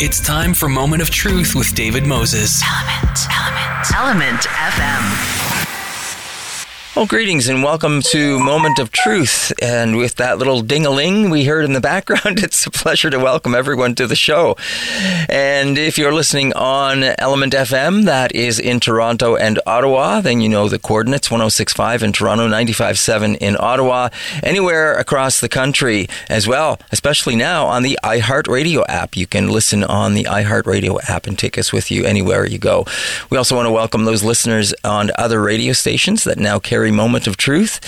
It's time for Moment of Truth with David Moses. Element, Element, Element FM. Well, greetings and welcome to Moment of Truth. And with that little ding a ling we heard in the background, it's a pleasure to welcome everyone to the show. And if you're listening on Element FM, that is in Toronto and Ottawa, then you know the coordinates 1065 in Toronto, 957 in Ottawa, anywhere across the country as well, especially now on the iHeartRadio app. You can listen on the iHeartRadio app and take us with you anywhere you go. We also want to welcome those listeners on other radio stations that now carry moment of truth.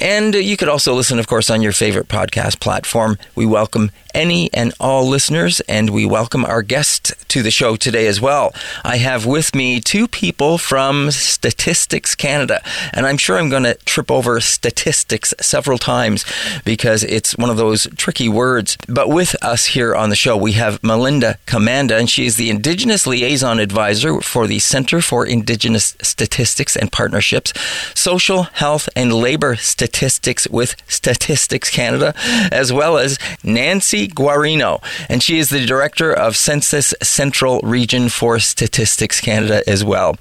And uh, you could also listen, of course, on your favorite podcast platform. We welcome any and all listeners, and we welcome our guest to the show today as well. I have with me two people from Statistics Canada, and I'm sure I'm going to trip over statistics several times because it's one of those tricky words. But with us here on the show, we have Melinda Commanda, and she is the Indigenous Liaison Advisor for the Center for Indigenous Statistics and Partnerships, Social, Health, and Labor Statistics with Statistics Canada, as well as Nancy Guarino, and she is the director of Census Central Region for Statistics Canada as well.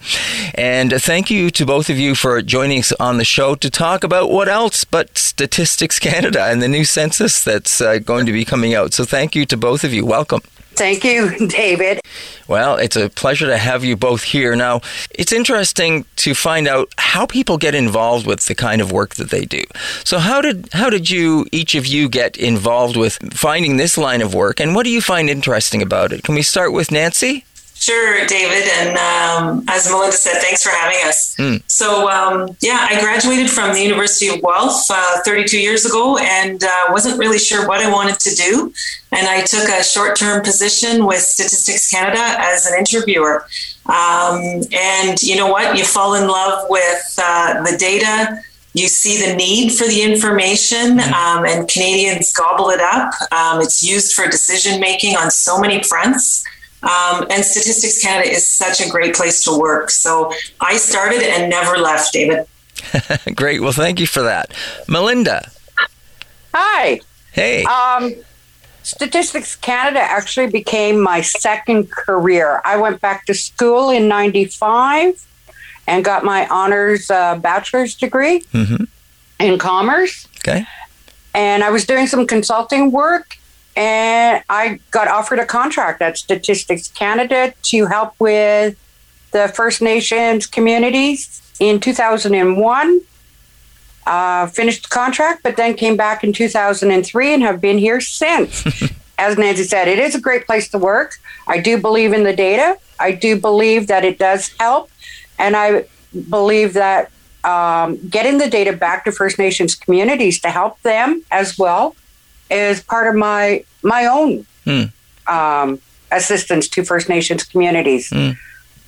And thank you to both of you for joining us on the show to talk about what else but Statistics Canada and the new census that's uh, going to be coming out. So thank you to both of you. Welcome. Thank you, David. Well, it's a pleasure to have you both here. Now, it's interesting to find out how people get involved with the kind of work that they do. So, how did how did you each of you get involved with finding this line of work, and what do you find interesting about it? Can we start with Nancy? Sure, David. And um, as Melinda said, thanks for having us. Mm. So, um, yeah, I graduated from the University of Guelph uh, 32 years ago and uh, wasn't really sure what I wanted to do. And I took a short term position with Statistics Canada as an interviewer. Um, and you know what? You fall in love with uh, the data. You see the need for the information, mm-hmm. um, and Canadians gobble it up. Um, it's used for decision making on so many fronts. Um, and Statistics Canada is such a great place to work. So I started and never left, David. great. Well, thank you for that. Melinda. Hi. Hey. Um, Statistics Canada actually became my second career. I went back to school in 95 and got my honors uh, bachelor's degree mm-hmm. in commerce. Okay. And I was doing some consulting work and I got offered a contract at Statistics Canada to help with the First Nations communities in 2001. Uh, finished the contract, but then came back in 2003 and have been here since. As Nancy said, it is a great place to work. I do believe in the data. I do believe that it does help. And I believe that um, getting the data back to First Nations communities to help them as well is part of my my own hmm. um, assistance to First Nations communities. Hmm.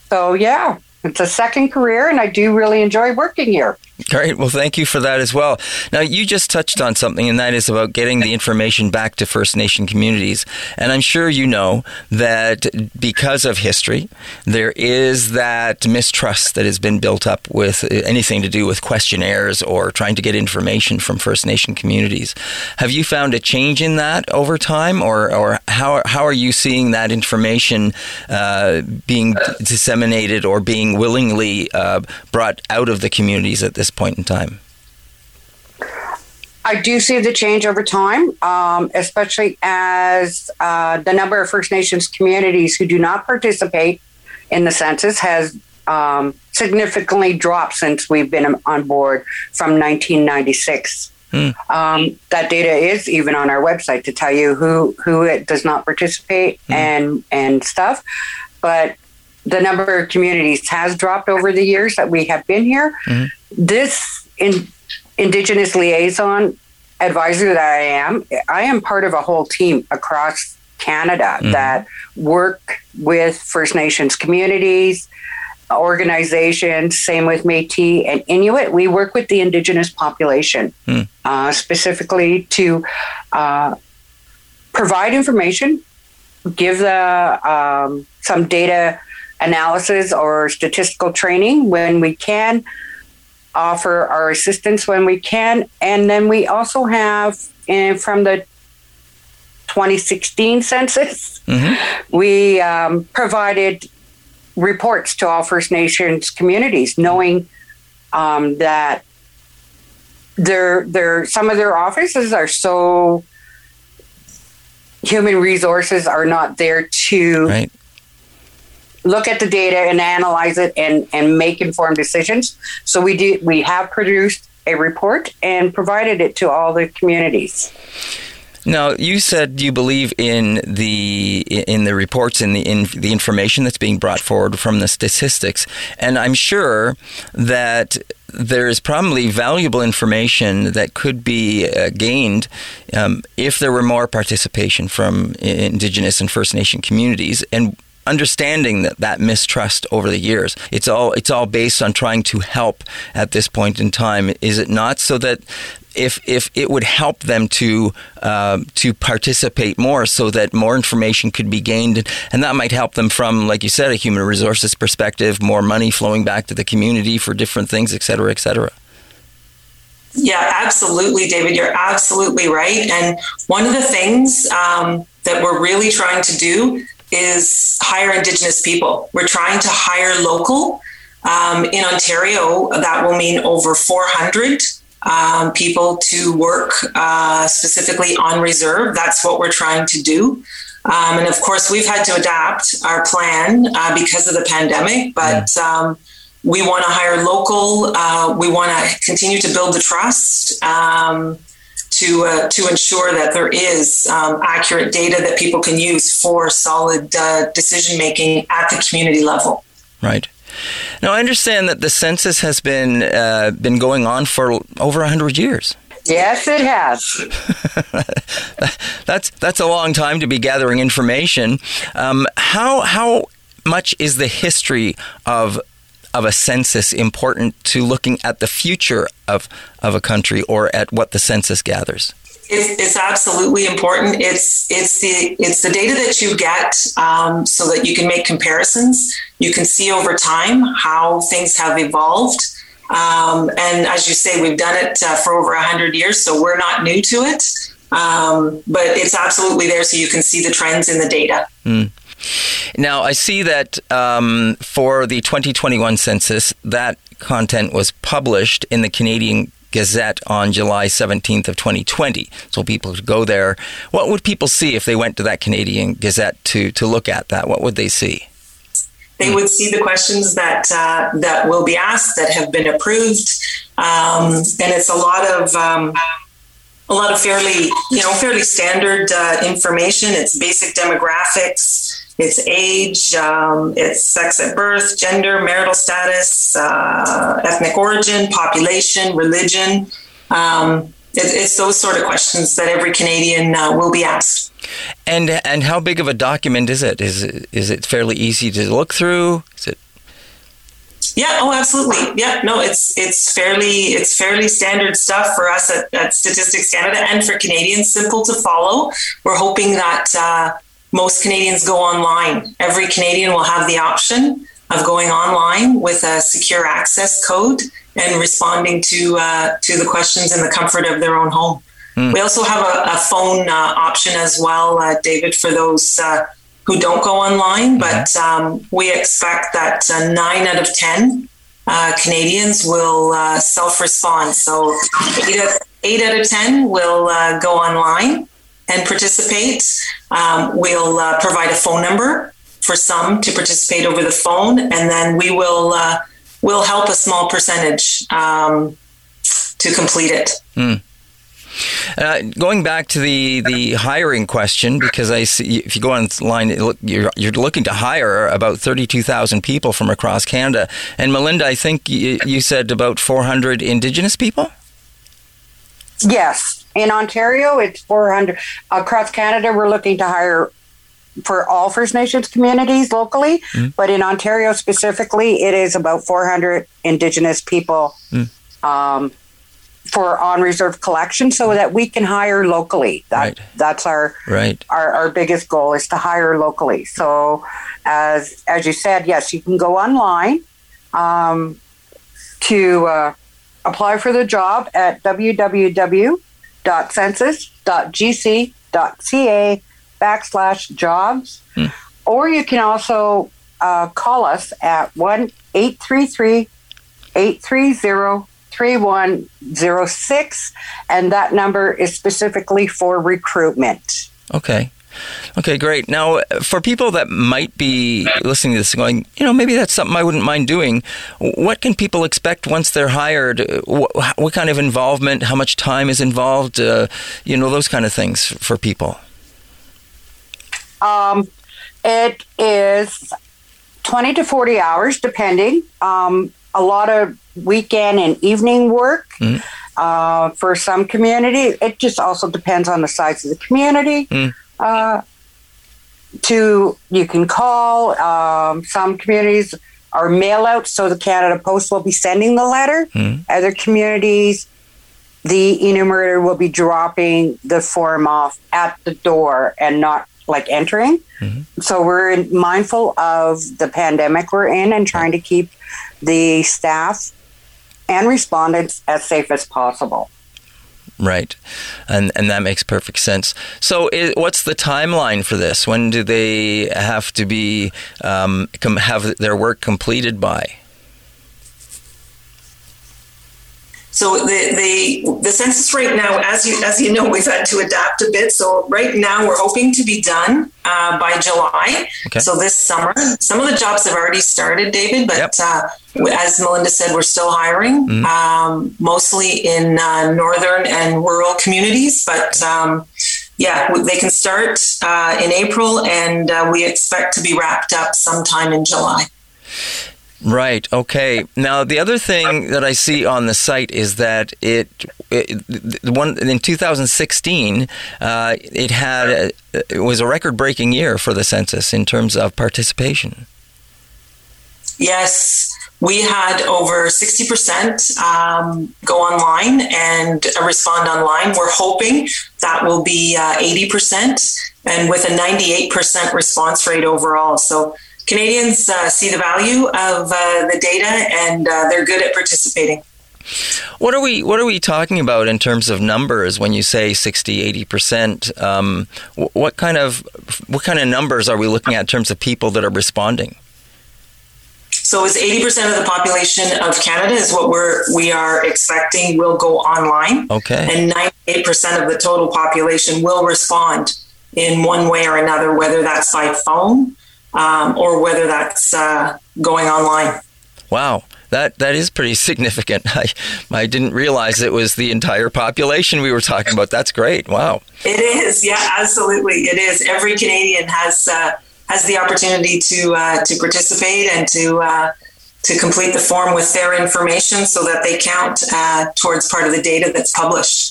So yeah, it's a second career, and I do really enjoy working here. Great. Well, thank you for that as well. Now, you just touched on something, and that is about getting the information back to First Nation communities. And I'm sure you know that because of history, there is that mistrust that has been built up with anything to do with questionnaires or trying to get information from First Nation communities. Have you found a change in that over time, or, or how, how are you seeing that information uh, being disseminated or being willingly uh, brought out of the communities at this this point in time? I do see the change over time, um, especially as uh, the number of First Nations communities who do not participate in the census has um, significantly dropped since we've been on board from 1996. Hmm. Um, that data is even on our website to tell you who who it does not participate hmm. and and stuff. But the number of communities has dropped over the years that we have been here. Mm-hmm. This in, Indigenous liaison advisor that I am, I am part of a whole team across Canada mm-hmm. that work with First Nations communities, organizations, same with Metis and Inuit. We work with the Indigenous population mm. uh, specifically to uh, provide information, give the um, some data analysis or statistical training when we can, offer our assistance when we can, and then we also have in, from the 2016 census, mm-hmm. we um, provided reports to all First Nations communities, knowing um, that their their some of their offices are so human resources are not there to right. Look at the data and analyze it and and make informed decisions. So we do we have produced a report and provided it to all the communities. Now, you said you believe in the in the reports in the in the information that's being brought forward from the statistics, and I'm sure that there is probably valuable information that could be uh, gained um, if there were more participation from Indigenous and First Nation communities and understanding that that mistrust over the years it's all it's all based on trying to help at this point in time is it not so that if if it would help them to uh, to participate more, so that more information could be gained, and that might help them from, like you said, a human resources perspective, more money flowing back to the community for different things, et cetera, et cetera. Yeah, absolutely, David. You're absolutely right. And one of the things um, that we're really trying to do is hire Indigenous people. We're trying to hire local. Um, in Ontario, that will mean over 400 um, people to work uh, specifically on reserve. That's what we're trying to do. Um, and of course, we've had to adapt our plan uh, because of the pandemic, but um, we want to hire local. Uh, we want to continue to build the trust um, to uh, to ensure that there is um, accurate data that people can use for solid uh, decision making at the community level. Right. Now, I understand that the census has been uh, been going on for over hundred years. Yes, it has. that's that's a long time to be gathering information. Um, how how much is the history of of a census important to looking at the future of of a country or at what the census gathers? It's, it's absolutely important. It's it's the it's the data that you get um, so that you can make comparisons. You can see over time how things have evolved. Um, and as you say, we've done it uh, for over 100 years, so we're not new to it. Um, but it's absolutely there so you can see the trends in the data. Mm. Now, I see that um, for the 2021 census, that content was published in the Canadian Gazette on July 17th of 2020. So people could go there. What would people see if they went to that Canadian Gazette to, to look at that? What would they see? They would see the questions that uh, that will be asked that have been approved, um, and it's a lot of um, a lot of fairly you know fairly standard uh, information. It's basic demographics it's age, um, it's sex at birth, gender, marital status, uh, ethnic origin, population, religion. Um, it, it's those sort of questions that every Canadian uh, will be asked. And and how big of a document is it? Is it, is it fairly easy to look through? Is it? Yeah. Oh, absolutely. Yeah. No, it's it's fairly it's fairly standard stuff for us at, at Statistics Canada and for Canadians. Simple to follow. We're hoping that. Uh, most Canadians go online. Every Canadian will have the option of going online with a secure access code and responding to uh, to the questions in the comfort of their own home. Mm. We also have a, a phone uh, option as well, uh, David, for those uh, who don't go online. Mm-hmm. But um, we expect that uh, nine out of ten uh, Canadians will self respond. So eight out, eight out of ten will go online and participate. Um, we'll uh, provide a phone number for some to participate over the phone, and then we will uh, will help a small percentage um, to complete it. Mm. Uh, going back to the, the hiring question, because I see if you go online, you're, you're looking to hire about 32,000 people from across Canada. And Melinda, I think you, you said about 400 Indigenous people? Yes. In Ontario, it's 400. Across Canada, we're looking to hire for all First Nations communities locally, mm. but in Ontario specifically, it is about 400 Indigenous people mm. um, for on reserve collection, so that we can hire locally. That right. that's our right our, our biggest goal is to hire locally. So, as as you said, yes, you can go online um, to uh, apply for the job at www census.gc.ca census.ca backslash jobs. Hmm. Or you can also uh, call us at 1 833 830 3106. And that number is specifically for recruitment. Okay. Okay, great. Now, for people that might be listening to this and going, you know, maybe that's something I wouldn't mind doing, what can people expect once they're hired? What, what kind of involvement? How much time is involved? Uh, you know, those kind of things for people. Um, it is 20 to 40 hours, depending. Um, a lot of weekend and evening work. Mm. Uh, for some community, it just also depends on the size of the community. Mm. Uh, to you can call. Um, some communities are mail out, so the Canada Post will be sending the letter. Mm. Other communities, the enumerator will be dropping the form off at the door and not like entering. Mm-hmm. So we're mindful of the pandemic we're in and trying to keep the staff and respondents as safe as possible. Right, and and that makes perfect sense. So, what's the timeline for this? When do they have to be um, have their work completed by? So the, the the census right now, as you as you know, we've had to adapt a bit. So right now we're hoping to be done uh, by July. Okay. So this summer, some of the jobs have already started, David. But yep. uh, as Melinda said, we're still hiring, mm-hmm. um, mostly in uh, northern and rural communities. But um, yeah, they can start uh, in April, and uh, we expect to be wrapped up sometime in July. Right. Okay. Now, the other thing that I see on the site is that it, it one in 2016, uh, it had a, it was a record-breaking year for the census in terms of participation. Yes, we had over 60% um, go online and respond online. We're hoping that will be uh, 80% and with a 98% response rate overall. So Canadians uh, see the value of uh, the data and uh, they're good at participating. What are we What are we talking about in terms of numbers when you say 60, 80 percent? Um, what kind of What kind of numbers are we looking at in terms of people that are responding? So, it's eighty percent of the population of Canada is what we're we are expecting will go online. Okay, and ninety eight percent of the total population will respond in one way or another, whether that's by phone um, or whether that's uh, going online. Wow. That that is pretty significant. I I didn't realize it was the entire population we were talking about. That's great. Wow. It is. Yeah, absolutely. It is. Every Canadian has uh, has the opportunity to uh, to participate and to uh, to complete the form with their information so that they count uh, towards part of the data that's published.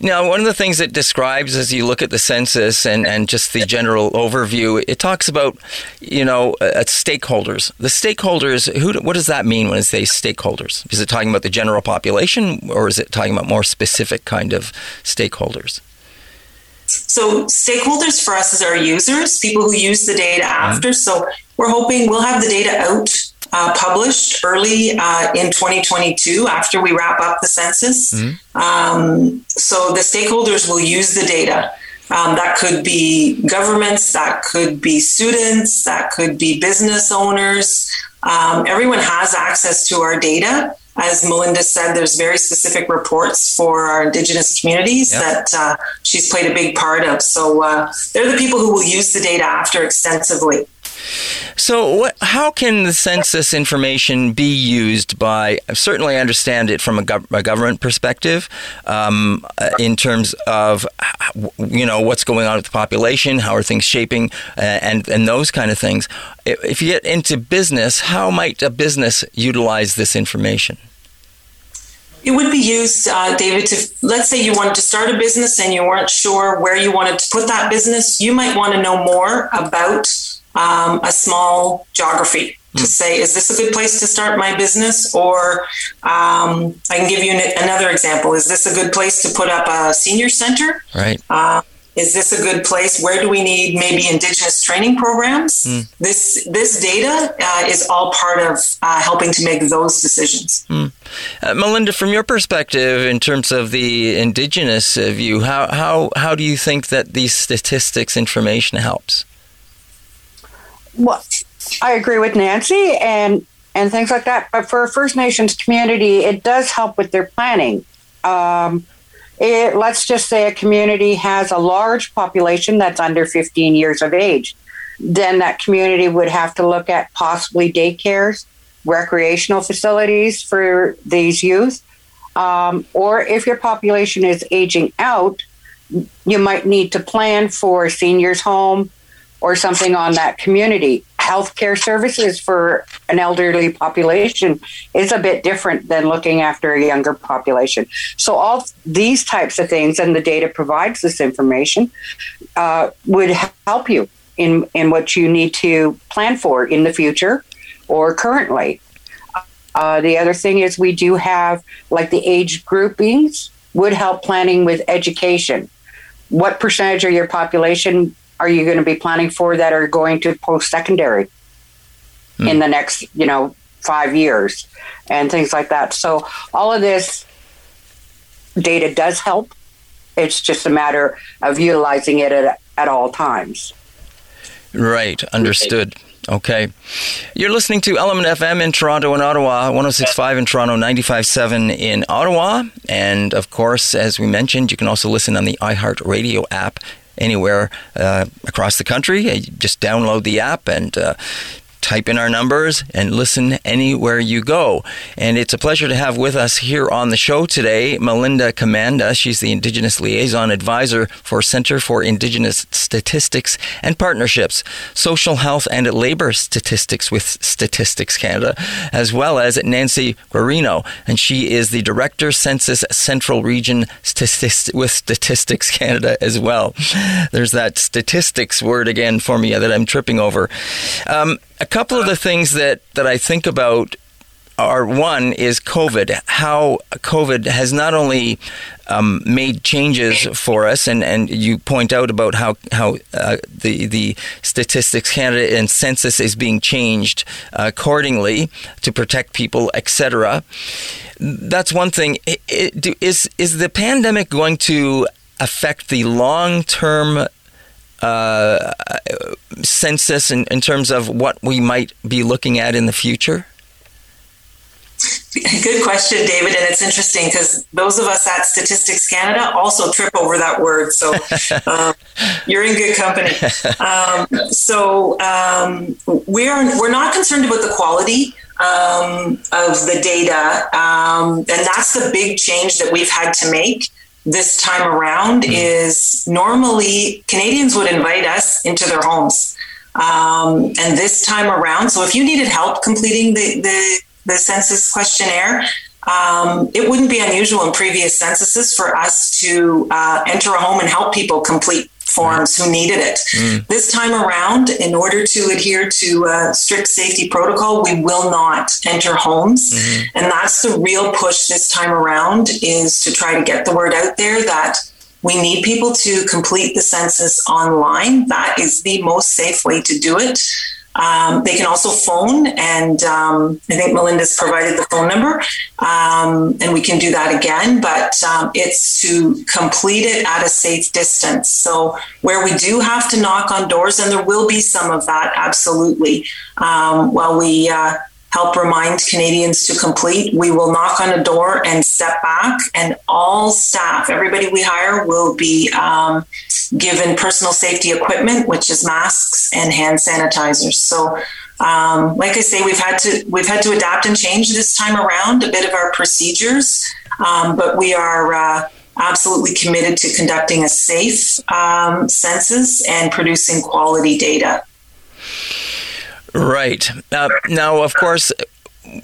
Now, one of the things it describes as you look at the census and, and just the general overview, it talks about, you know, uh, stakeholders. The stakeholders, who, what does that mean when it says stakeholders? Is it talking about the general population or is it talking about more specific kind of stakeholders? So, stakeholders for us is our users, people who use the data after. Mm-hmm. So, we're hoping we'll have the data out uh, published early uh, in 2022 after we wrap up the census. Mm-hmm. Um, so the stakeholders will use the data. Um, that could be governments, that could be students, that could be business owners. Um, everyone has access to our data. As Melinda said, there's very specific reports for our Indigenous communities yep. that uh, she's played a big part of. So uh, they're the people who will use the data after extensively. So, what, how can the census information be used by? Certainly, I understand it from a, gov- a government perspective, um, uh, in terms of you know what's going on with the population, how are things shaping, uh, and and those kind of things. If you get into business, how might a business utilize this information? It would be used, uh, David, to let's say you wanted to start a business and you weren't sure where you wanted to put that business. You might want to know more about um, a small geography to hmm. say, is this a good place to start my business? Or um, I can give you an, another example. Is this a good place to put up a senior center? Right. Uh, is this a good place? Where do we need maybe Indigenous training programs? Mm. This this data uh, is all part of uh, helping to make those decisions. Mm. Uh, Melinda, from your perspective, in terms of the Indigenous view, how how how do you think that these statistics information helps? Well, I agree with Nancy and and things like that. But for a First Nations community, it does help with their planning. Um, it, let's just say a community has a large population that's under 15 years of age. Then that community would have to look at possibly daycares, recreational facilities for these youth. Um, or if your population is aging out, you might need to plan for seniors' home or something on that community healthcare services for an elderly population is a bit different than looking after a younger population. So, all these types of things, and the data provides this information, uh, would help you in, in what you need to plan for in the future or currently. Uh, the other thing is, we do have like the age groupings would help planning with education. What percentage of your population are you going to be planning for that are going to post secondary mm. in the next, you know, five years and things like that? So all of this data does help. It's just a matter of utilizing it at, at all times. Right, understood. Okay. You're listening to Element FM in Toronto and Ottawa, 1065 in Toronto, 957 in Ottawa. And of course, as we mentioned, you can also listen on the iHeartRadio app anywhere uh, across the country. Uh, just download the app and uh, type in our numbers and listen anywhere you go. And it's a pleasure to have with us here on the show today Melinda Commanda. She's the Indigenous Liaison Advisor for Center for Indigenous Statistics and Partnerships, Social Health and Labor Statistics with Statistics Canada, as well as Nancy Guarino. And she is the Director, Census Central Region Statist- with Statistics Canada as well. There's that statistics word again for me that I'm tripping over. Um, a couple of the things that, that I think about are one is COVID. How COVID has not only um, made changes for us, and, and you point out about how how uh, the the Statistics Canada and census is being changed accordingly to protect people, etc. That's one thing. Is is the pandemic going to affect the long term uh, census in, in terms of what we might be looking at in the future? Good question, David. And it's interesting because those of us at Statistics Canada also trip over that word. So um, you're in good company. Um, so um, we're we're not concerned about the quality um, of the data, um, and that's the big change that we've had to make this time around mm-hmm. is normally Canadians would invite us into their homes. Um, and this time around, so if you needed help completing the, the, the census questionnaire, um, it wouldn't be unusual in previous censuses for us to uh, enter a home and help people complete forms who needed it. Mm. This time around, in order to adhere to uh, strict safety protocol, we will not enter homes. Mm-hmm. And that's the real push this time around is to try to get the word out there that we need people to complete the census online. That is the most safe way to do it. Um, they can also phone, and um, I think Melinda's provided the phone number, um, and we can do that again. But um, it's to complete it at a safe distance. So where we do have to knock on doors, and there will be some of that, absolutely. Um, while we uh, help remind Canadians to complete. We will knock on a door and step back, and all staff, everybody we hire, will be um, given personal safety equipment, which is masks and hand sanitizers. So. Um, like I say, we've had to we've had to adapt and change this time around a bit of our procedures, um, but we are uh, absolutely committed to conducting a safe um, census and producing quality data. Right. Uh, now, of course,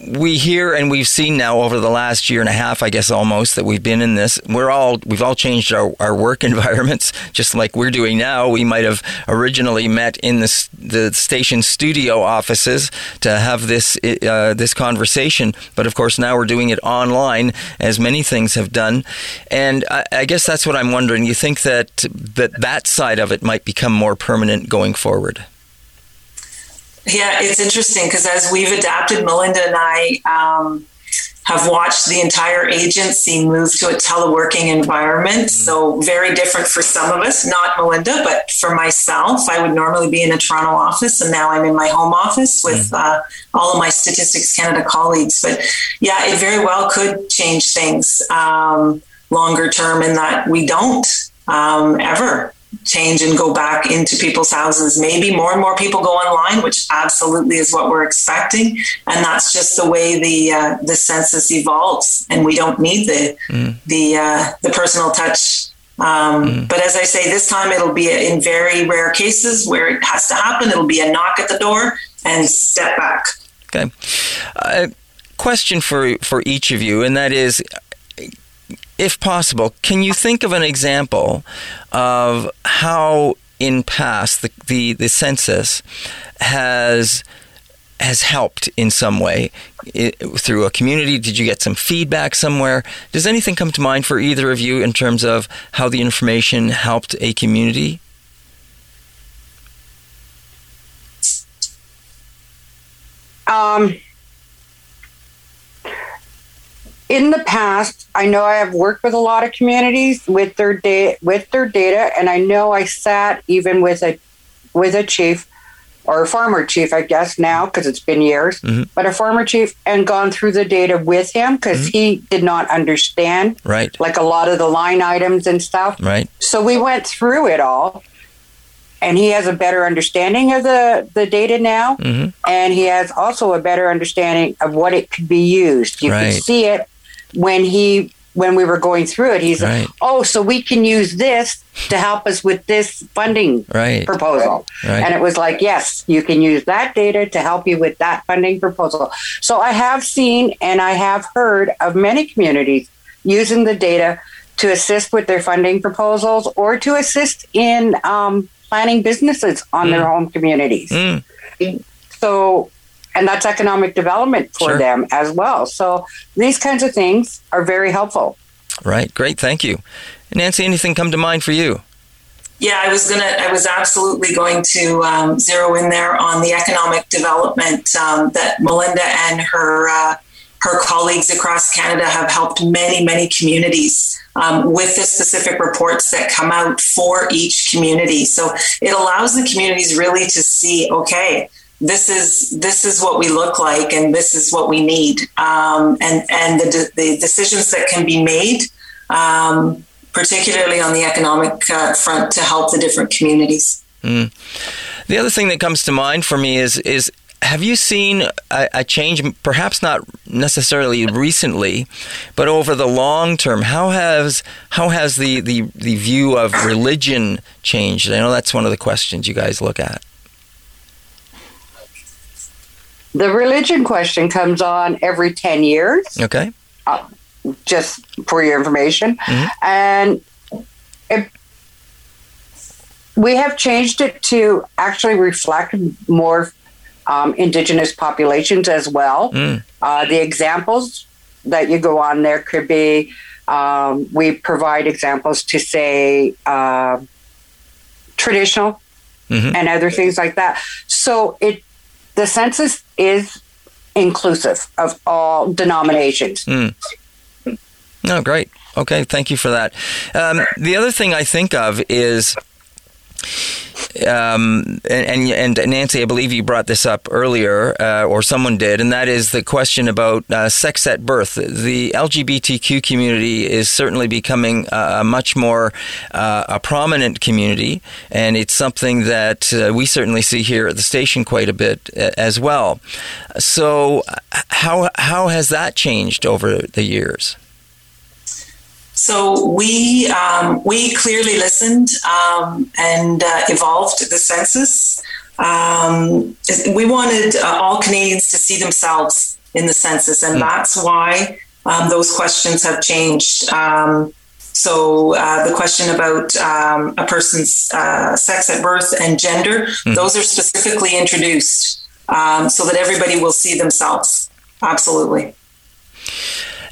we hear and we've seen now over the last year and a half, I guess almost, that we've been in this. We're all we've all changed our, our work environments, just like we're doing now. We might have originally met in the the station studio offices to have this uh, this conversation, but of course now we're doing it online, as many things have done. And I, I guess that's what I'm wondering. You think that that that side of it might become more permanent going forward? Yeah, it's interesting because as we've adapted, Melinda and I um, have watched the entire agency move to a teleworking environment. Mm. So, very different for some of us, not Melinda, but for myself. I would normally be in a Toronto office, and now I'm in my home office with mm. uh, all of my Statistics Canada colleagues. But yeah, it very well could change things um, longer term in that we don't um, ever change and go back into people's houses. Maybe more and more people go online, which absolutely is what we're expecting, and that's just the way the uh, the census evolves. And we don't need the mm. the uh, the personal touch. Um, mm. But as I say, this time it'll be in very rare cases where it has to happen. It'll be a knock at the door and step back. Okay. Uh, question for for each of you, and that is if possible, can you think of an example of how in past the, the, the census has has helped in some way it, through a community? Did you get some feedback somewhere? Does anything come to mind for either of you in terms of how the information helped a community? Um, in the past, I know I have worked with a lot of communities with their data with their data, and I know I sat even with a with a chief or a farmer chief, I guess now because it's been years, mm-hmm. but a farmer chief and gone through the data with him because mm-hmm. he did not understand right like a lot of the line items and stuff. Right. So we went through it all and he has a better understanding of the, the data now mm-hmm. and he has also a better understanding of what it could be used you right. can see it when he when we were going through it, he's right. like, "Oh, so we can use this to help us with this funding right. proposal." Right. And it was like, "Yes, you can use that data to help you with that funding proposal." So I have seen and I have heard of many communities using the data to assist with their funding proposals or to assist in um, planning businesses on mm. their home communities. Mm. So and that's economic development for sure. them as well. So these kinds of things are very helpful. Right. Great. Thank you. Nancy, anything come to mind for you? Yeah, I was gonna. I was absolutely going to um, zero in there on the economic development um, that Melinda and her uh, her colleagues across Canada have helped many, many communities um, with the specific reports that come out for each community. So it allows the communities really to see, okay, this is this is what we look like and this is what we need um, and and the, the decisions that can be made um, particularly on the economic uh, front to help the different communities mm. the other thing that comes to mind for me is is have you seen a, a, change, perhaps not necessarily recently, but over the long term? How has how has the, the, the view of religion changed? I know that's one of the questions you guys look at. The religion question comes on every 10 years. Okay. Uh, just for your information. Mm-hmm. And it, we have changed it to actually reflect more um, indigenous populations as well. Mm. Uh, the examples that you go on there could be um, we provide examples to say uh, traditional mm-hmm. and other things like that. So it the census is inclusive of all denominations. Mm. Oh, great. Okay, thank you for that. Um, the other thing I think of is um, and, and, and Nancy, I believe you brought this up earlier, uh, or someone did, and that is the question about uh, sex at birth. The LGBTQ community is certainly becoming a much more uh, a prominent community, and it's something that uh, we certainly see here at the station quite a bit uh, as well. So, how how has that changed over the years? So we um, we clearly listened um, and uh, evolved the census. Um, we wanted uh, all Canadians to see themselves in the census, and mm. that's why um, those questions have changed. Um, so uh, the question about um, a person's uh, sex at birth and gender, mm. those are specifically introduced um, so that everybody will see themselves. Absolutely.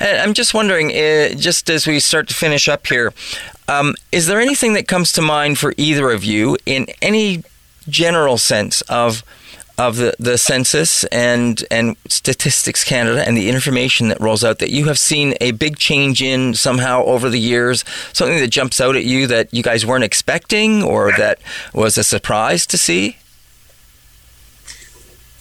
And I'm just wondering, uh, just as we start to finish up here, um, is there anything that comes to mind for either of you in any general sense of of the, the census and and Statistics Canada and the information that rolls out that you have seen a big change in somehow over the years? Something that jumps out at you that you guys weren't expecting or that was a surprise to see?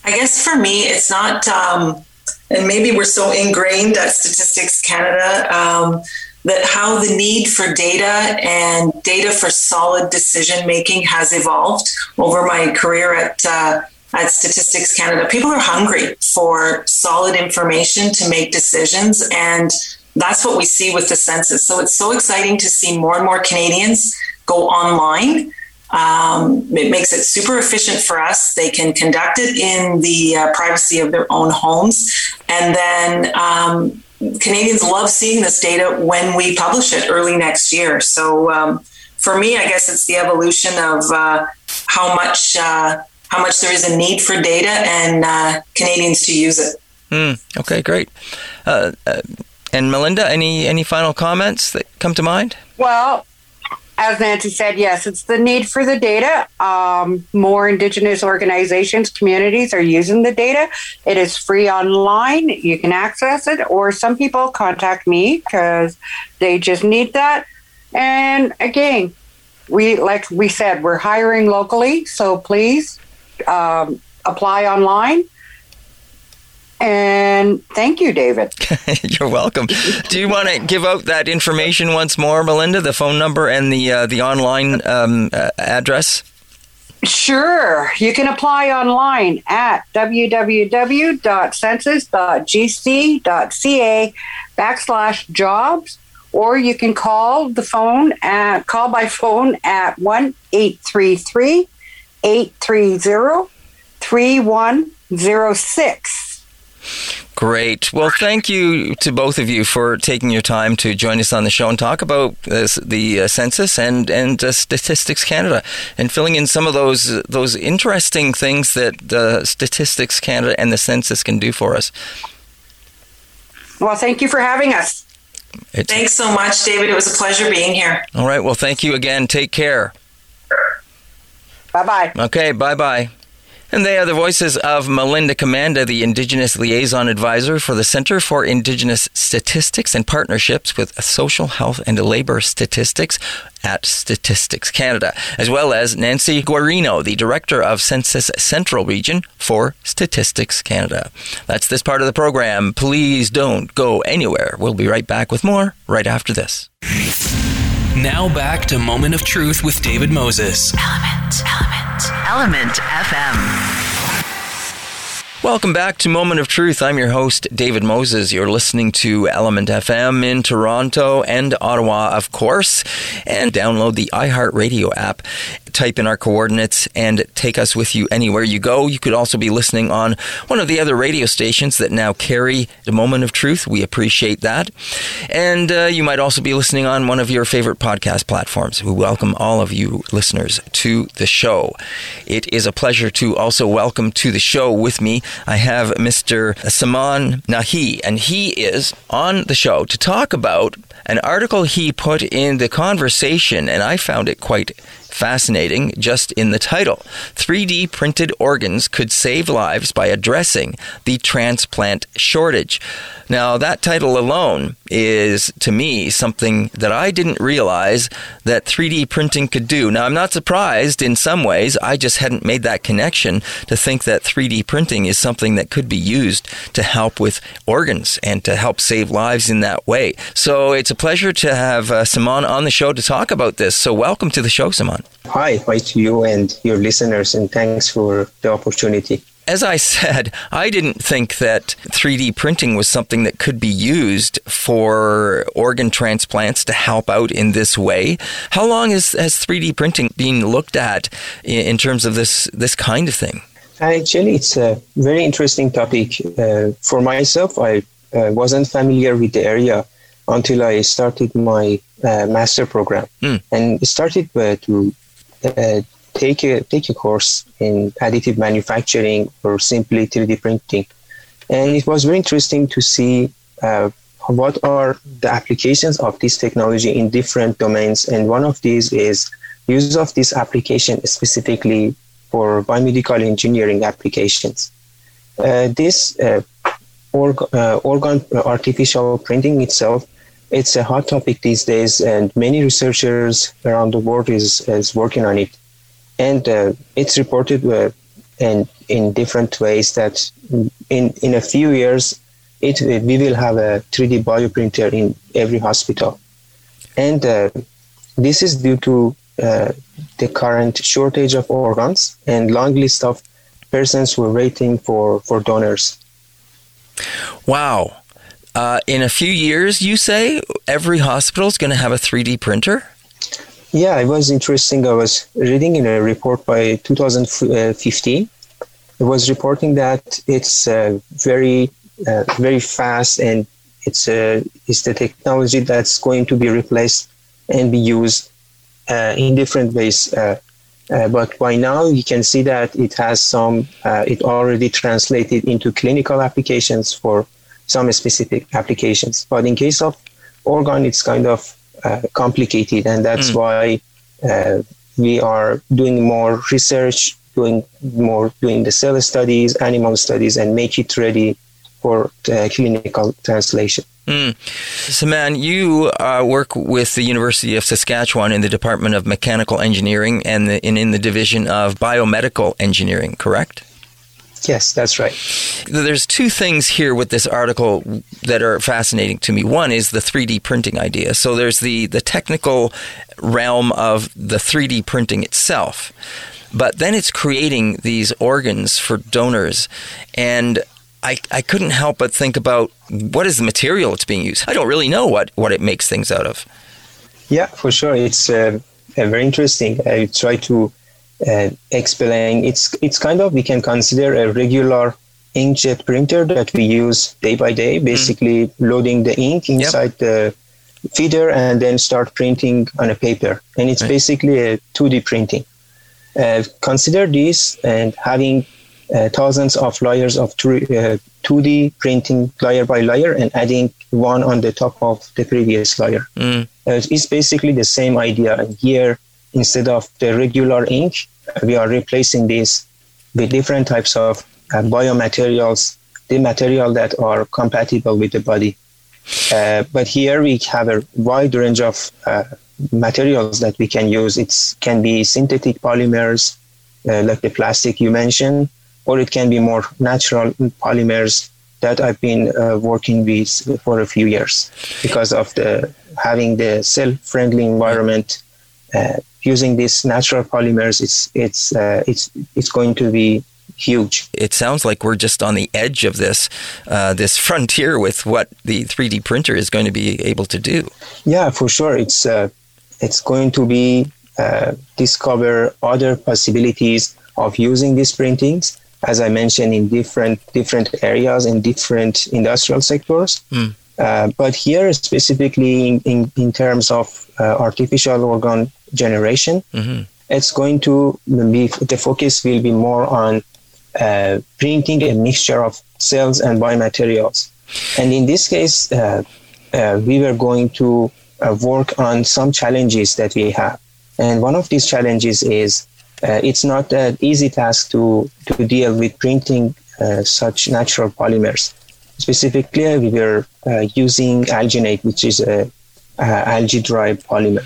I guess for me, it's not, um, and maybe we're so ingrained at Statistics Canada. Um, that how the need for data and data for solid decision making has evolved over my career at uh, at Statistics Canada. People are hungry for solid information to make decisions, and that's what we see with the census. So it's so exciting to see more and more Canadians go online. Um, it makes it super efficient for us. They can conduct it in the uh, privacy of their own homes. And then um, Canadians love seeing this data when we publish it early next year. So um, for me, I guess it's the evolution of uh, how much uh, how much there is a need for data and uh, Canadians to use it. Mm, okay, great. Uh, uh, and Melinda, any any final comments that come to mind? Well, as Nancy said, yes, it's the need for the data. Um, more Indigenous organizations, communities are using the data. It is free online. You can access it, or some people contact me because they just need that. And again, we like we said, we're hiring locally, so please um, apply online. And thank you, David. You're welcome. Do you want to give out that information once more, Melinda? The phone number and the uh, the online um, uh, address. Sure. You can apply online at www.census.gc.ca backslash jobs, or you can call the phone at call by phone at one eight three three 830 3106. Great. Well, thank you to both of you for taking your time to join us on the show and talk about uh, the uh, census and and uh, Statistics Canada and filling in some of those those interesting things that the Statistics Canada and the census can do for us. Well, thank you for having us. It's, Thanks so much, David. It was a pleasure being here. All right. Well, thank you again. Take care. Bye bye. Okay, bye bye. And they are the voices of Melinda Commanda, the Indigenous Liaison Advisor for the Center for Indigenous Statistics and Partnerships with Social Health and Labor Statistics at Statistics Canada, as well as Nancy Guarino, the Director of Census Central Region for Statistics Canada. That's this part of the program. Please don't go anywhere. We'll be right back with more right after this. Now back to Moment of Truth with David Moses. Element, Element, Element FM. Welcome back to Moment of Truth. I'm your host, David Moses. You're listening to Element FM in Toronto and Ottawa, of course. And download the iHeartRadio app. Type in our coordinates and take us with you anywhere you go. You could also be listening on one of the other radio stations that now carry the Moment of Truth. We appreciate that. And uh, you might also be listening on one of your favorite podcast platforms. We welcome all of you listeners to the show. It is a pleasure to also welcome to the show with me I have Mr. Saman Naghieh, and he is on the show to talk about an article he put in the conversation, and I found it quite fascinating just in the title. 3D printed organs could save lives by addressing the transplant shortage. Now, that title alone is, to me, something that I didn't realize that 3D printing could do. Now, I'm not surprised in some ways. I just hadn't made that connection to think that 3D printing is something that could be used to help with organs and to help save lives in that way. So it's a pleasure to have uh, Saman on the show to talk about this. So, welcome to the show, Hi, hi to you and your listeners, and thanks for the opportunity as I said, I didn't think that 3D printing was something that could be used for organ transplants to help out in this way. How long has, has 3D printing been looked at in, in terms of this, this kind of thing? Actually, it's a very interesting topic. Uh, for myself, I uh, wasn't familiar with the area until I started my uh, master program Mm. and started uh, to uh, take a take a course in additive manufacturing or simply 3D printing. And it was very interesting to see uh, what are the applications of this technology in different domains. And one of these is use of this application specifically for biomedical engineering applications. Uh, this uh, org- uh, organ artificial printing itself, it's a hot topic these days, and many researchers around the world is, is working on it. And uh, it's reported uh, in, in different ways that in, in a few years, it, we will have a 3D bioprinter in every hospital. And uh, this is due to uh, the current shortage of organs and long list of persons who are waiting for, for donors. Wow. Uh, in a few years, you say every hospital is going to have a 3D printer? Yeah, it was interesting. I was reading in a report by 2015. It was reporting that it's uh, very, uh, very fast and it's, uh, it's the technology that's going to be replaced and be used uh, in different ways. Uh, uh, but by now, you can see that it has some, it already translated into clinical applications for some specific applications. But in case of organ, it's kind of uh, complicated, and that's why uh, we are doing more research, doing more, doing the cell studies, animal studies, and make it ready for uh, clinical translation. Mm. Saman, you uh, work with the University of Saskatchewan in the Department of Mechanical Engineering and, the, and in the Division of Biomedical Engineering, correct? Yes, that's right. There's two things here with this article that are fascinating to me. One is the 3D printing idea. So there's the, the technical realm of the 3D printing itself, but then it's creating these organs for donors. And I, I couldn't help but think about what is the material it's being used. I don't really know what, what it makes things out of. Yeah, for sure. It's uh, uh, very interesting. I try to uh, explain. It's it's kind of we can consider a regular inkjet printer that we use day by day. Basically, loading the ink inside the feeder and then start printing on a paper. And it's Right. basically a 2D printing. Uh, consider this and having uh, thousands of layers of uh, 2D printing layer by layer and adding one on the top of the previous layer. Mm. Uh, it's basically the same idea. And here, instead of the regular ink, we are replacing this with different types of uh, biomaterials, the material that are compatible with the body. Uh, but here we have a wide range of uh, materials that we can use. It can be synthetic polymers, uh, like the plastic you mentioned, or it can be more natural polymers that I've been uh, working with for a few years because of the having the cell-friendly environment. Uh, using these natural polymers, it's it's uh, it's it's going to be huge. It sounds like we're just on the edge of this uh, this frontier with what the 3D printer is going to be able to do. Yeah, for sure. It's uh, it's going to be uh, discover other possibilities of using these printings, as I mentioned, in different different areas in different industrial sectors. Mm. Uh, but here, specifically in, in, in terms of uh, artificial organ generation, Mhm. it's going to be the focus will be more on uh, printing a mixture of cells and biomaterials. And in this case, uh, uh, we were going to uh, work on some challenges that we have. And one of these challenges is uh, it's not an easy task to, to deal with printing uh, such natural polymers. Specifically, we were uh, using alginate, which is a, a algae-derived polymer.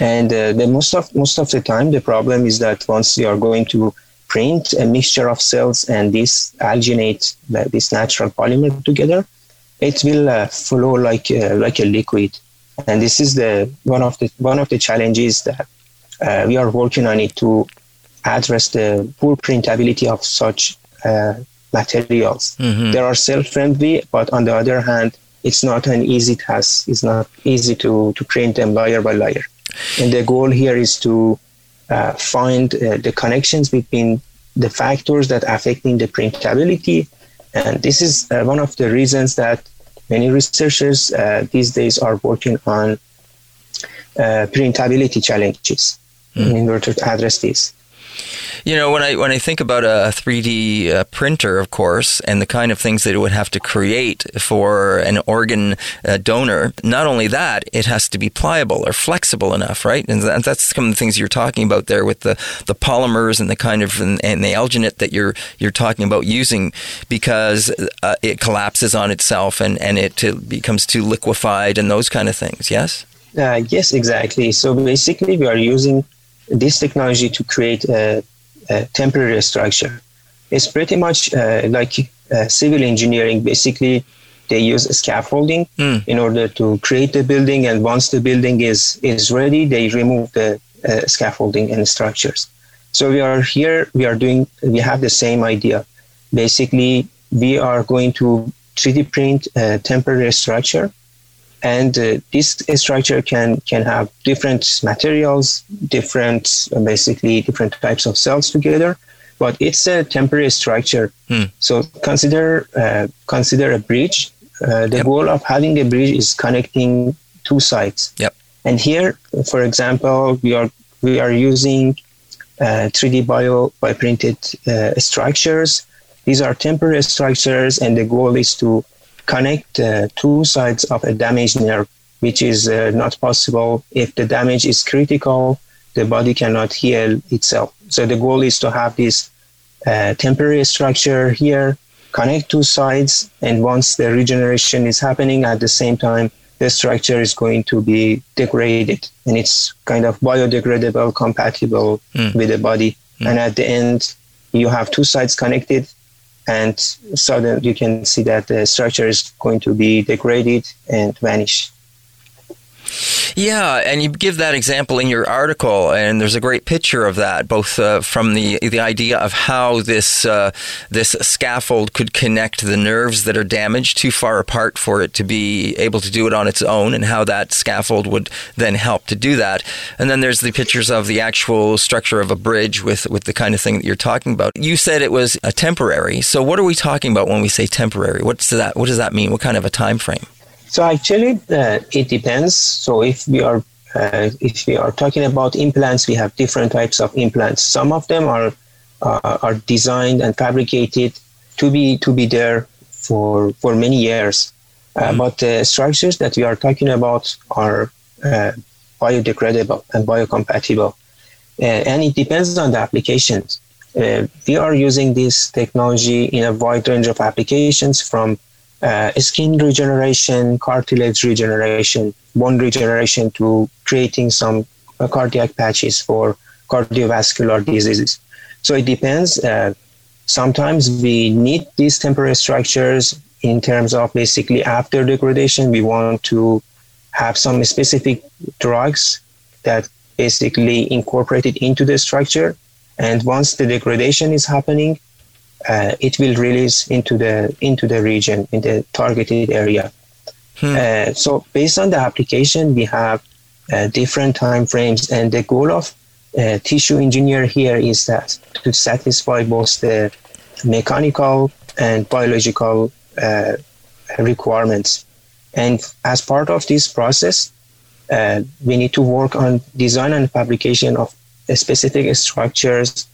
And uh, the most of most of the time, the problem is that once you are going to print a mixture of cells and this alginate, that this natural polymer together, it will uh, flow like uh, like a liquid. And this is the one of the one of the challenges that uh, we are working on it to address the poor printability of such uh, materials. Mhm. They are self-friendly, but on the other hand, it's not an easy task. It's not easy to, to print them layer by layer. And the goal here is to uh, find uh, the connections between the factors that affecting the printability. And this is uh, one of the reasons that many researchers uh, these days are working on uh, printability challenges mm. in order to address this. You know, when I when I think about a 3D uh, printer, of course, and the kind of things that it would have to create for an organ uh, donor, not only that, it has to be pliable or flexible enough, right? And that's some of the things you're talking about there with the, the polymers and the kind of and, and the alginate that you're you're talking about using, because uh, it collapses on itself and and it becomes too liquefied and those kind of things. Yes. Uh, yes, exactly. So basically, we are using this technology to create a temporary structure. It's pretty much uh, like uh, civil engineering. Basically, they use scaffolding mm. in order to create the building, and once the building is is ready, they remove the uh, scaffolding and structures. So we are here. We are doing. We have the same idea. Basically, we are going to 3D print a temporary structure and uh, this structure can can have different materials different uh, basically different types of cells together but it's a temporary structure. Hmm. so consider uh, consider a bridge. Uh, the yep. goal of having a bridge is connecting two sides. Yep. And here for example we are we are using 3d uh, bio by printed uh, structures. These are temporary structures and the goal is to connect uh, two sides of a damaged nerve, which is uh, not possible if the damage is critical. The body cannot heal itself. So the goal is to have this uh, temporary structure here, connect two sides, and once the regeneration is happening at the same time, the structure is going to be degraded and it's kind of biodegradable, compatible mm. with the body. Mm. And at the end, you have two sides connected and suddenly you can see that the structure is going to be degraded and vanish. Yeah, and you give that example in your article, and there's a great picture of that, both uh, from the the idea of how this uh, this scaffold could connect the nerves that are damaged too far apart for it to be able to do it on its own, and how that scaffold would then help to do that. And then there's the pictures of the actual structure of a bridge with with the kind of thing that you're talking about. You said it was a temporary. So what are we talking about when we say temporary? What's that? What does that mean? What kind of a time frame? So actually, uh, it depends. So if we are uh, if we are talking about implants, we have different types of implants. Some of them are uh, are designed and fabricated to be to be there for for many years. Uh, mm-hmm. But the structures that we are talking about are uh, biodegradable and biocompatible, uh, and it depends on the applications. we are using this technology in a wide range of applications from uh, skin regeneration, cartilage regeneration, bone regeneration to creating some uh, cardiac patches for cardiovascular diseases. So it depends. Uh, sometimes we need these temporary structures in terms of basically after degradation, we want to have some specific drugs that basically incorporated into the structure. And once the degradation is happening, uh, it will release into the into the region in the targeted area. Hmm. Uh, so based on the application, we have uh, different time frames, and the goal of uh, tissue engineer here is that to satisfy both the mechanical and biological uh, requirements. And as part of this process, uh, we need to work on design and fabrication of specific structures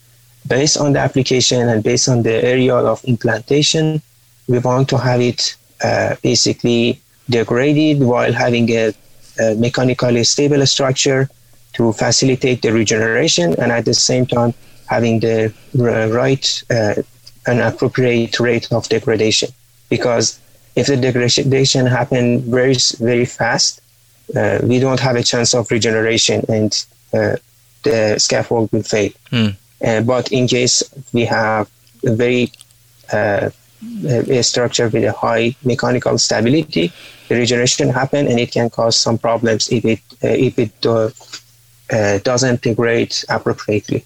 based on the application and based on the area of implantation, we want to have it uh, basically degraded while having a, a, mechanically stable structure to facilitate the regeneration and at the same time having the right uh, and appropriate rate of degradation. Because if the degradation happens very, very fast, uh, we don't have a chance of regeneration and uh, the scaffold will fail. Mm. Uh, but in case we have a very uh, a structure with a high mechanical stability, the regeneration happen and it can cause some problems if it uh, if it uh, uh, doesn't degrade appropriately.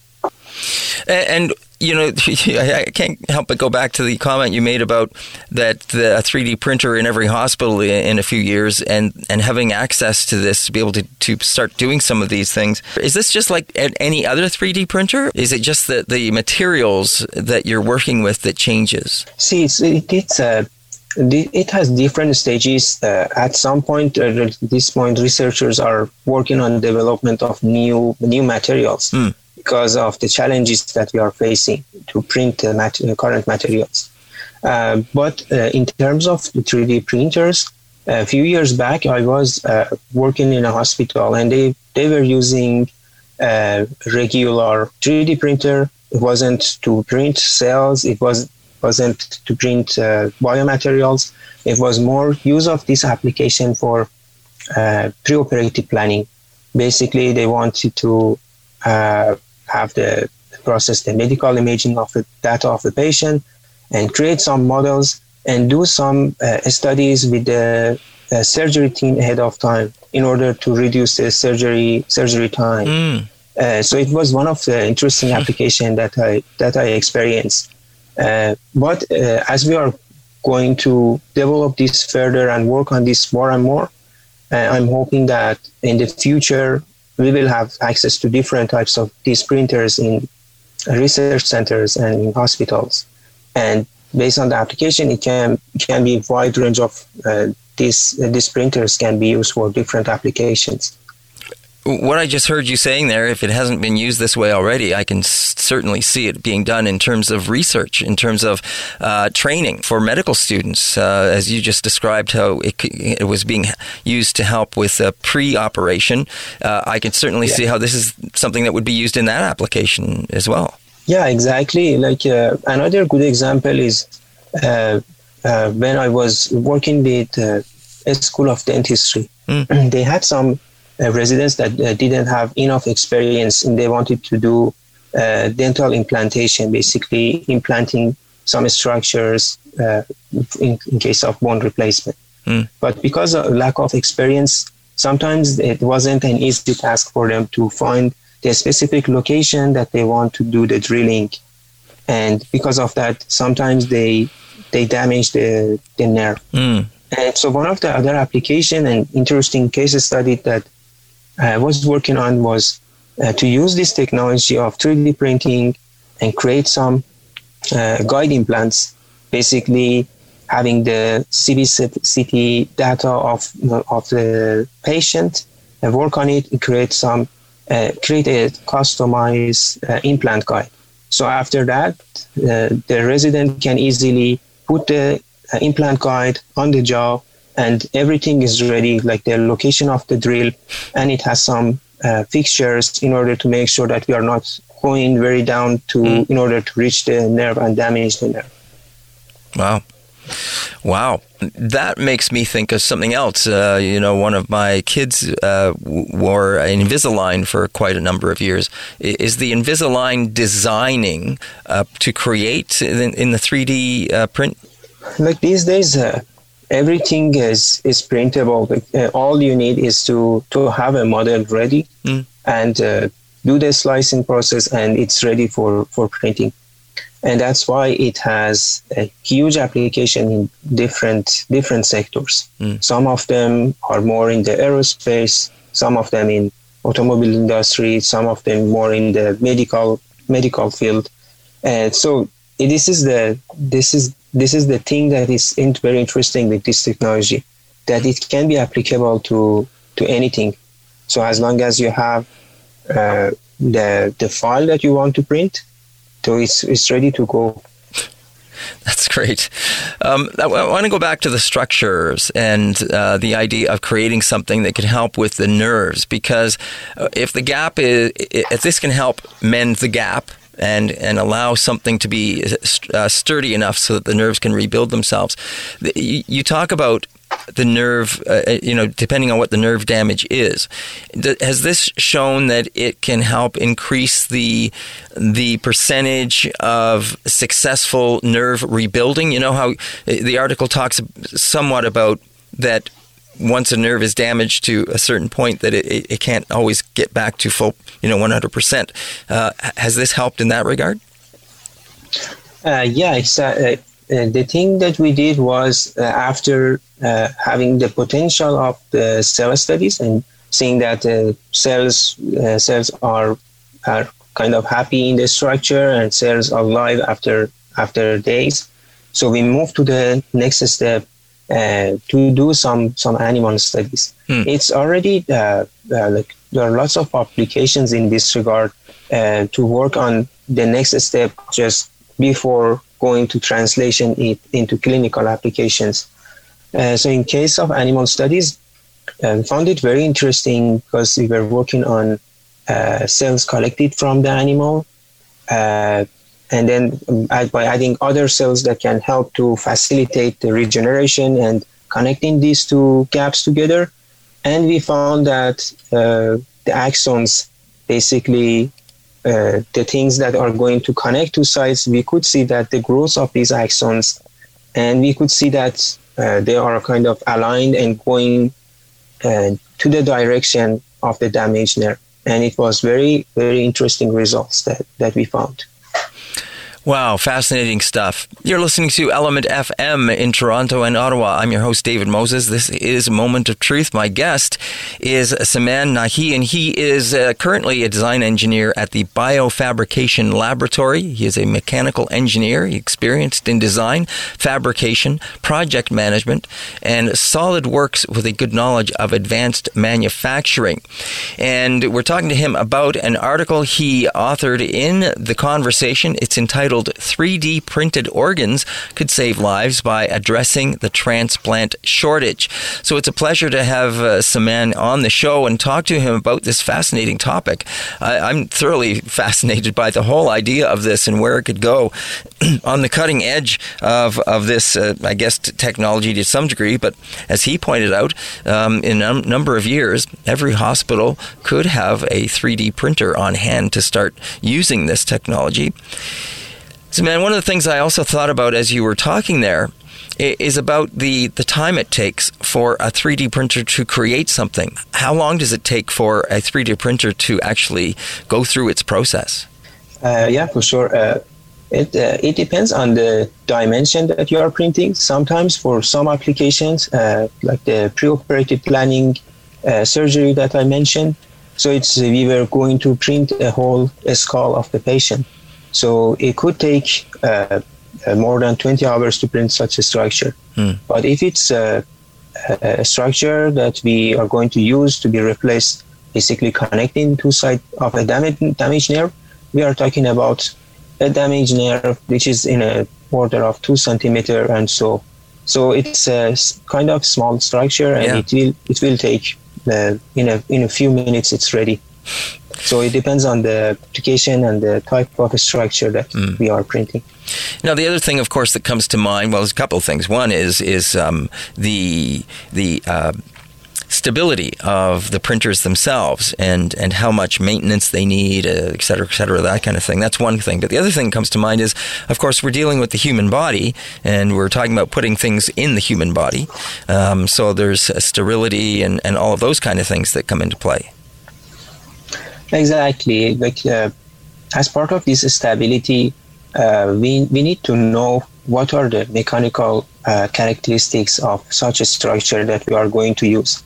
And you know, I can't help but go back to the comment you made about that the 3D printer in every hospital in a few years, and and having access to this to be able to to start doing some of these things. Is this just like any other 3D printer? Is it just that the materials that you're working with that changes? See, it's it, it's a it has different stages. Uh, at some point, uh, at this point, researchers are working on development of new new materials. Mm because of the challenges that we are facing to print the mat- current materials. Uh, but uh, in terms of the 3D printers, a few years back, I was uh, working in a hospital and they, they were using a regular 3D printer. It wasn't to print cells, it was, wasn't to print uh, biomaterials. It was more use of this application for uh, preoperative planning. Basically, they wanted to uh, have the process the medical imaging of the data of the patient and create some models and do some uh, studies with the uh, surgery team ahead of time in order to reduce the surgery surgery time. Mm. Uh, so it was one of the interesting application that I that I experienced. Uh, but uh, as we are going to develop this further and work on this more and more, uh, I'm hoping that in the future we will have access to different types of these printers in research centers and in hospitals. And based on the application, it can can be wide range of uh, these uh, these printers can be used for different applications what I just heard you saying there, if it hasn't been used this way already, I can certainly see it being done in terms of research, in terms of uh, training for medical students, uh, as you just described how it, it, was being used to help with a pre-operation. Uh, I can certainly yeah. see how this is something that would be used in that application as well. Yeah, exactly. Like uh, another good example is uh, uh, when I was working with a school of dentistry. Mm. they had some uh, residents that uh, didn't have enough experience and they wanted to do uh, dental implantation, basically implanting some structures uh, in, in, case of bone replacement. Mm. But because of lack of experience, sometimes it wasn't an easy task for them to find the specific location that they want to do the drilling. And because of that, sometimes they they damage the, the nerve. Mm. And so one of the other application and interesting case study that I was working on was uh, to use this technology of 3D printing and create some uh, guide implants, basically having the CBCT data of, of the patient and work on it and create some uh, create a customized uh, implant guide. So after that, uh, the resident can easily put the uh, implant guide on the jaw and everything is ready, like the location of the drill, and it has some uh, fixtures in order to make sure that we are not going very down to mm. in order to reach the nerve and damage the nerve. Wow. Wow, that makes me think of something else. Uh, you know, one of my kids uh, wore Invisalign for quite a number of years. Is the Invisalign designing uh, to create in, in the 3D uh, print? Like these days, uh, everything is is printable. Uh, all you need is to to have a model ready mm. and uh, do the slicing process, and it's ready for for printing. And that's why it has a huge application in different different sectors. Mm. Some of them are more in the aerospace, some of them in automobile industry, some of them more in the medical medical field. And so this is the this is this is the thing that is very interesting with this technology, that it can be applicable to to anything. So as long as you have uh, the the file that you want to print, so it's it's ready to go. That's great. Um, I, want to go back to the structures and uh, the idea of creating something that can help with the nerves, because uh, if the gap is, if this can help mend the gap and and allow something to be uh, sturdy enough so that the nerves can rebuild themselves. You, you talk about the nerve, uh, uh you know, depending on what the nerve damage is. Has this shown that it can help increase the the percentage of successful nerve rebuilding? You know how uh, the article talks somewhat about that once a nerve is damaged to a certain point that it, it can't always get back to full, you know, 100%. Uh, has this helped in that regard? Uh, yeah, it's, uh, uh, the thing that we did was uh, after uh, having the potential of the cell studies and seeing that cells cells are are kind of happy in the structure and cells are alive after after days. So we moved to the next step uh, to do some some animal studies. Hmm. It's already uh, uh, like there are lots of applications in this regard to work on the next step just before going to translation it into clinical applications. Uh, so in case of animal studies, um, found it very interesting because we were working on uh, cells collected from the animal, uh, and then um, by adding other cells that can help to facilitate the regeneration and connecting these two gaps together. And we found that uh, the axons basically uh, the things that are going to connect two sites, we could see that the growth of these axons, and we could see that uh, they are kind of aligned and going uh, to the direction of the damaged nerve. And it was very, very interesting results that, that we found. Wow, fascinating stuff. You're listening to Element FM in Toronto and Ottawa. I'm your host, David Moses. This is Moment of Truth. My guest is Saman Naghieh, and he is uh, currently a design engineer at the Biofabrication Laboratory. He is a mechanical engineer, experienced in design, fabrication, project management, and SolidWorks with a good knowledge of advanced manufacturing. And we're talking to him about an article he authored in The Conversation. It's entitled titled 3D Printed Organs Could Save Lives by Addressing the Transplant Shortage. So it's a pleasure to have uh, Saman on the show and talk to him about this fascinating topic. I, am thoroughly fascinated by the whole idea of this and where it could go on the cutting edge of, of this, uh, I guess, technology to some degree. But as he pointed out, um, in a number of years, every hospital could have a 3D printer on hand to start using this technology. Saman, one of the things I also thought about as you were talking there is about the, the time it takes for a 3D printer to create something. How long does it take for a 3D printer to actually go through its process? Uh, yeah, for sure. Uh, it, uh, it depends on the dimension that you are printing. Sometimes for some applications, uh, like the preoperative planning uh, surgery that I mentioned, so it's we were going to print a whole skull of the patient. So it could take uh, uh, more than 20 hours to print such a structure. Mm. But if it's a, a, structure that we are going to use to be replaced, basically connecting two sides of a damaged, damaged nerve, we are talking about a damaged nerve which is in a order of two centimeter and so. So it's a kind of small structure, and yeah. it will it will take uh, in a in a few minutes it's ready. So it depends on the application and the type of structure that mm. we are printing. Now, the other thing, of course, that comes to mind, well, there's a couple of things. One is is um, the the uh, stability of the printers themselves and, and how much maintenance they need, uh, et cetera, et cetera, that kind of thing. That's one thing. But the other thing that comes to mind is, of course, we're dealing with the human body and we're talking about putting things in the human body. Um, so there's sterility and, and all of those kind of things that come into play. Exactly. Like uh, as part of this stability, uh, we we need to know what are the mechanical uh, characteristics of such a structure that we are going to use,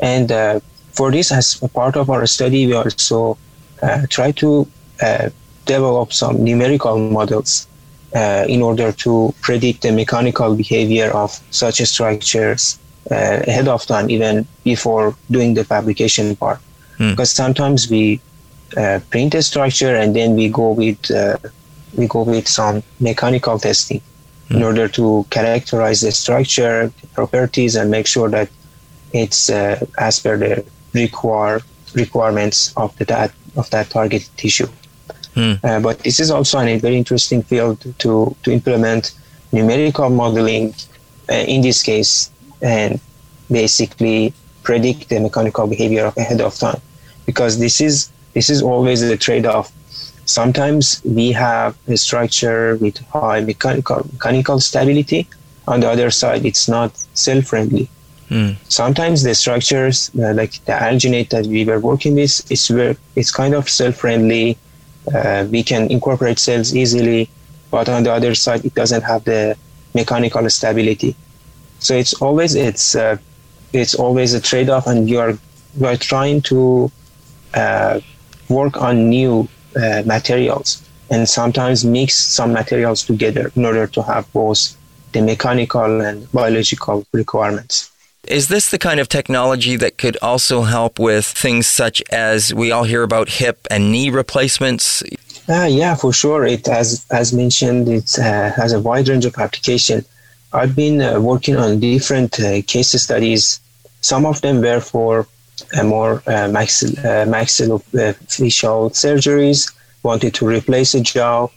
and uh, for this, as part of our study, we also uh, try to uh, develop some numerical models in order to predict the mechanical behavior of such structures ahead of time, even before doing the fabrication part mm. because sometimes we uh, print a structure and then we go with uh, we go with some mechanical testing mm. in hmm. order to characterize the structure the properties and make sure that it's uh, as per the require requirements of the that of that target tissue mm. but this is also a very interesting field to to implement numerical modeling uh, in this case and basically predict the mechanical behavior ahead of time because this is this is always a trade-off sometimes we have a structure with high mechanical mechanical stability on the other side it's not cell friendly mm. sometimes the structures uh, like the alginate that we were working with it's very, it's kind of cell friendly uh, we can incorporate cells easily but on the other side, it doesn't have the mechanical stability. So it's always it's uh, it's always a trade-off, and you are you are trying to work on new uh, materials and sometimes mix some materials together in order to have both the mechanical and biological requirements. Is this the kind of technology that could also help with things such as we all hear about hip and knee replacements? Uh, yeah, for sure. It as as mentioned, it uh, has a wide range of application. I've been uh, working on different uh, case studies. Some of them were for uh, more uh, maxil- uh, maxillofacial surgeries, wanted to replace a jaw.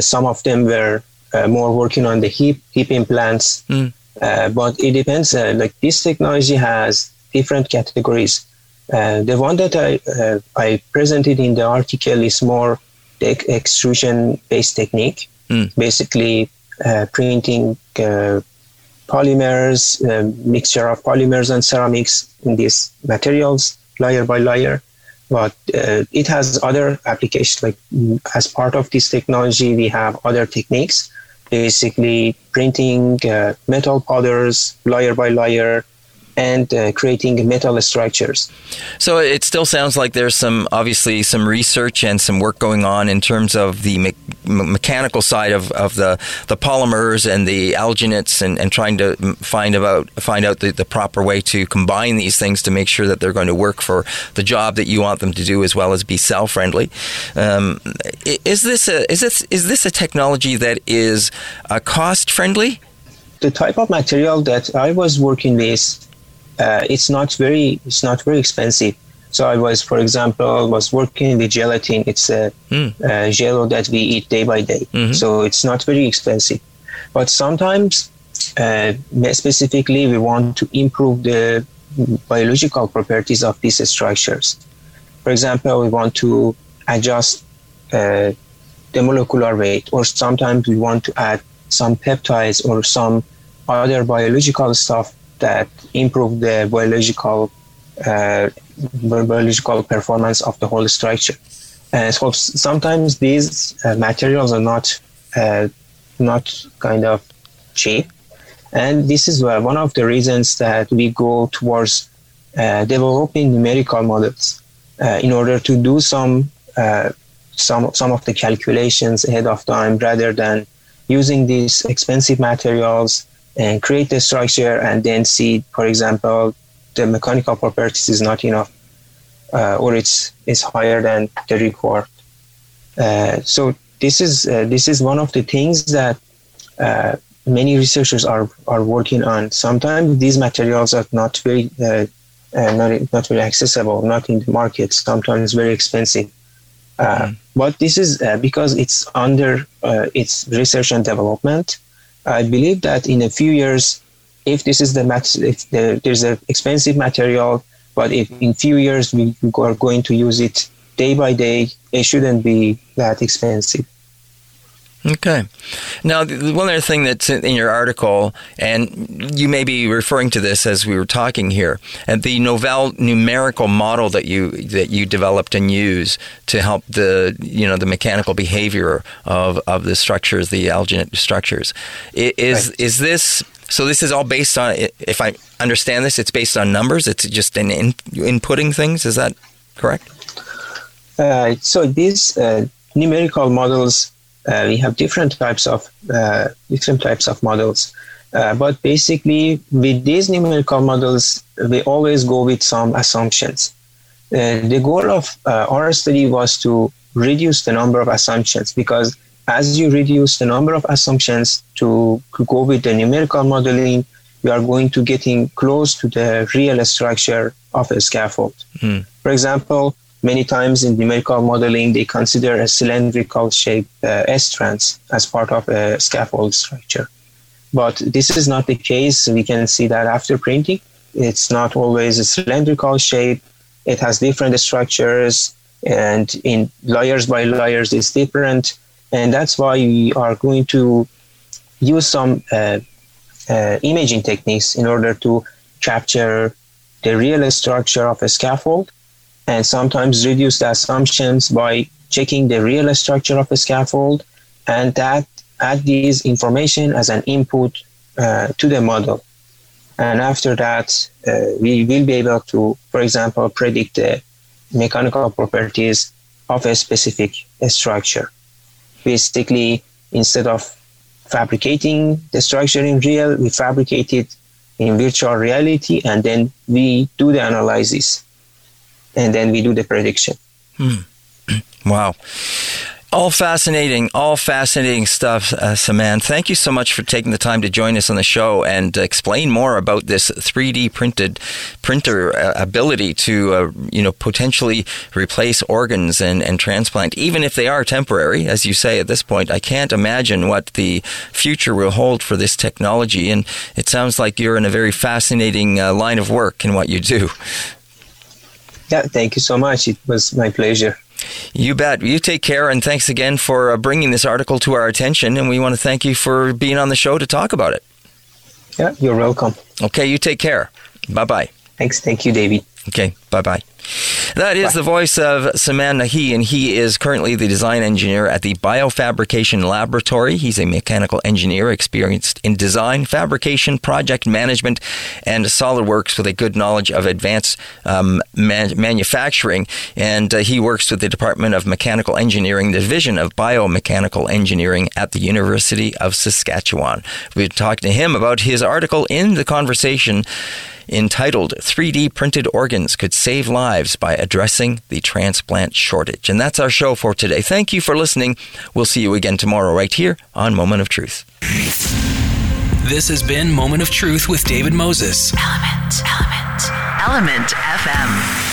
some of them were more working on the hip hip implants. Mm. but it depends. like this technology has different categories. the one that I I presented in the article is more the extrusion based technique. Mm. Basically, uh, printing uh, polymers, uh, mixture of polymers and ceramics in these materials, layer by layer. But it has other applications. Like mm, as part of this technology, we have other techniques basically printing uh, metal powders layer by layer and uh, creating metal structures. So it still sounds like there's some obviously some research and some work going on in terms of the me- mechanical side of, of the, the polymers and the alginates and, and trying to find about find out the, the proper way to combine these things to make sure that they're going to work for the job that you want them to do as well as be cell friendly. Um, is this a is this is this a technology that is uh, cost friendly? The type of material that I was working with uh, it's not very it's not very expensive. So I was, for example, was working with gelatin. It's a, mm. a jello that we eat day by day. Mm-hmm. So it's not very expensive. But sometimes, uh, specifically, we want to improve the biological properties of these structures. For example, we want to adjust uh, the molecular weight, or sometimes we want to add some peptides or some other biological stuff that improve the biological uh, biological performance of the whole structure. And so sometimes these uh, materials are not uh, not kind of cheap, and this is one of the reasons that we go towards uh, developing numerical models uh, in order to do some uh, some some of the calculations ahead of time rather than using these expensive materials and create the structure and then see, for example, the mechanical properties is not enough uh, or it's, it's higher than the required. Uh, so this is uh, this is one of the things that uh, many researchers are, are working on. Sometimes these materials are not very uh, uh, not, not very accessible, not in the market. Sometimes very expensive. Mm. But this is because it's under its research and development I believe that in a few years, if this is the mat- if the, there's an expensive material, but if in few years we are going to use it day by day, it shouldn't be that expensive. Okay. Now, one other thing that's in your article, and you may be referring to this as we were talking here, and the novel numerical model that you that you developed and use to help the you know the mechanical behavior of, of the structures, the alginate structures, is right. is this so? This is all based on, if I understand this, it's based on numbers. It's just in, in inputting things. Is that correct? Uh, so these uh, numerical models uh, we have different types of uh, different types of models. Uh, but basically, with these numerical models, we always go with some assumptions. Uh, the goal of uh, our study was to reduce the number of assumptions because as you reduce the number of assumptions to, to go with the numerical modeling, you are going to getting close to the real structure of a scaffold. Mm. For example, Many times in numerical modeling, they consider a cylindrical shape uh, S-trans as part of a scaffold structure. But this is not the case. We can see that after printing, it's not always a cylindrical shape. It has different structures and in layers by layers it's different. And that's why we are going to use some uh, uh, imaging techniques in order to capture the real structure of a scaffold and sometimes reduce the assumptions by checking the real structure of a scaffold and that add these information as an input uh, to the model. And after that, uh, we will be able to, for example, predict the mechanical properties of a specific structure. Basically, instead of fabricating the structure in real, we fabricate it in virtual reality, and then we do the analysis, and then we do the prediction. Hmm. Wow. All fascinating, all fascinating stuff, uh, Saman. Thank you so much for taking the time to join us on the show and explain more about this 3D printed printer uh, ability to, uh, you know, potentially replace organs and, and transplant, even if they are temporary, as you say at this point. I can't imagine what the future will hold for this technology, and it sounds like you're in a very fascinating uh, line of work in what you do. Yeah, thank you so much. It was my pleasure. You bet. You take care, and thanks again for uh, bringing this article to our attention. And we want to thank you for being on the show to talk about it. Yeah, you're welcome. Okay, you take care. Bye bye. Thanks. Thank you, David. Okay, bye bye. That is the voice of Saman Naghieh, and he is currently the design engineer at the Biofabrication Laboratory. He's a mechanical engineer experienced in design, fabrication, project management, and SolidWorks with a good knowledge of advanced um, man- manufacturing. And uh, he works with the Department of Mechanical Engineering, Division of Biomechanical Engineering at the University of Saskatchewan. We talked to him about his article in the conversation entitled 3D Printed Organs Could Save Lives by Addressing the Transplant Shortage. And that's our show for today. Thank you for listening. We'll see you again tomorrow, right here on Moment of Truth. This has been Moment of Truth with David Moses. Element, Element, Element FM.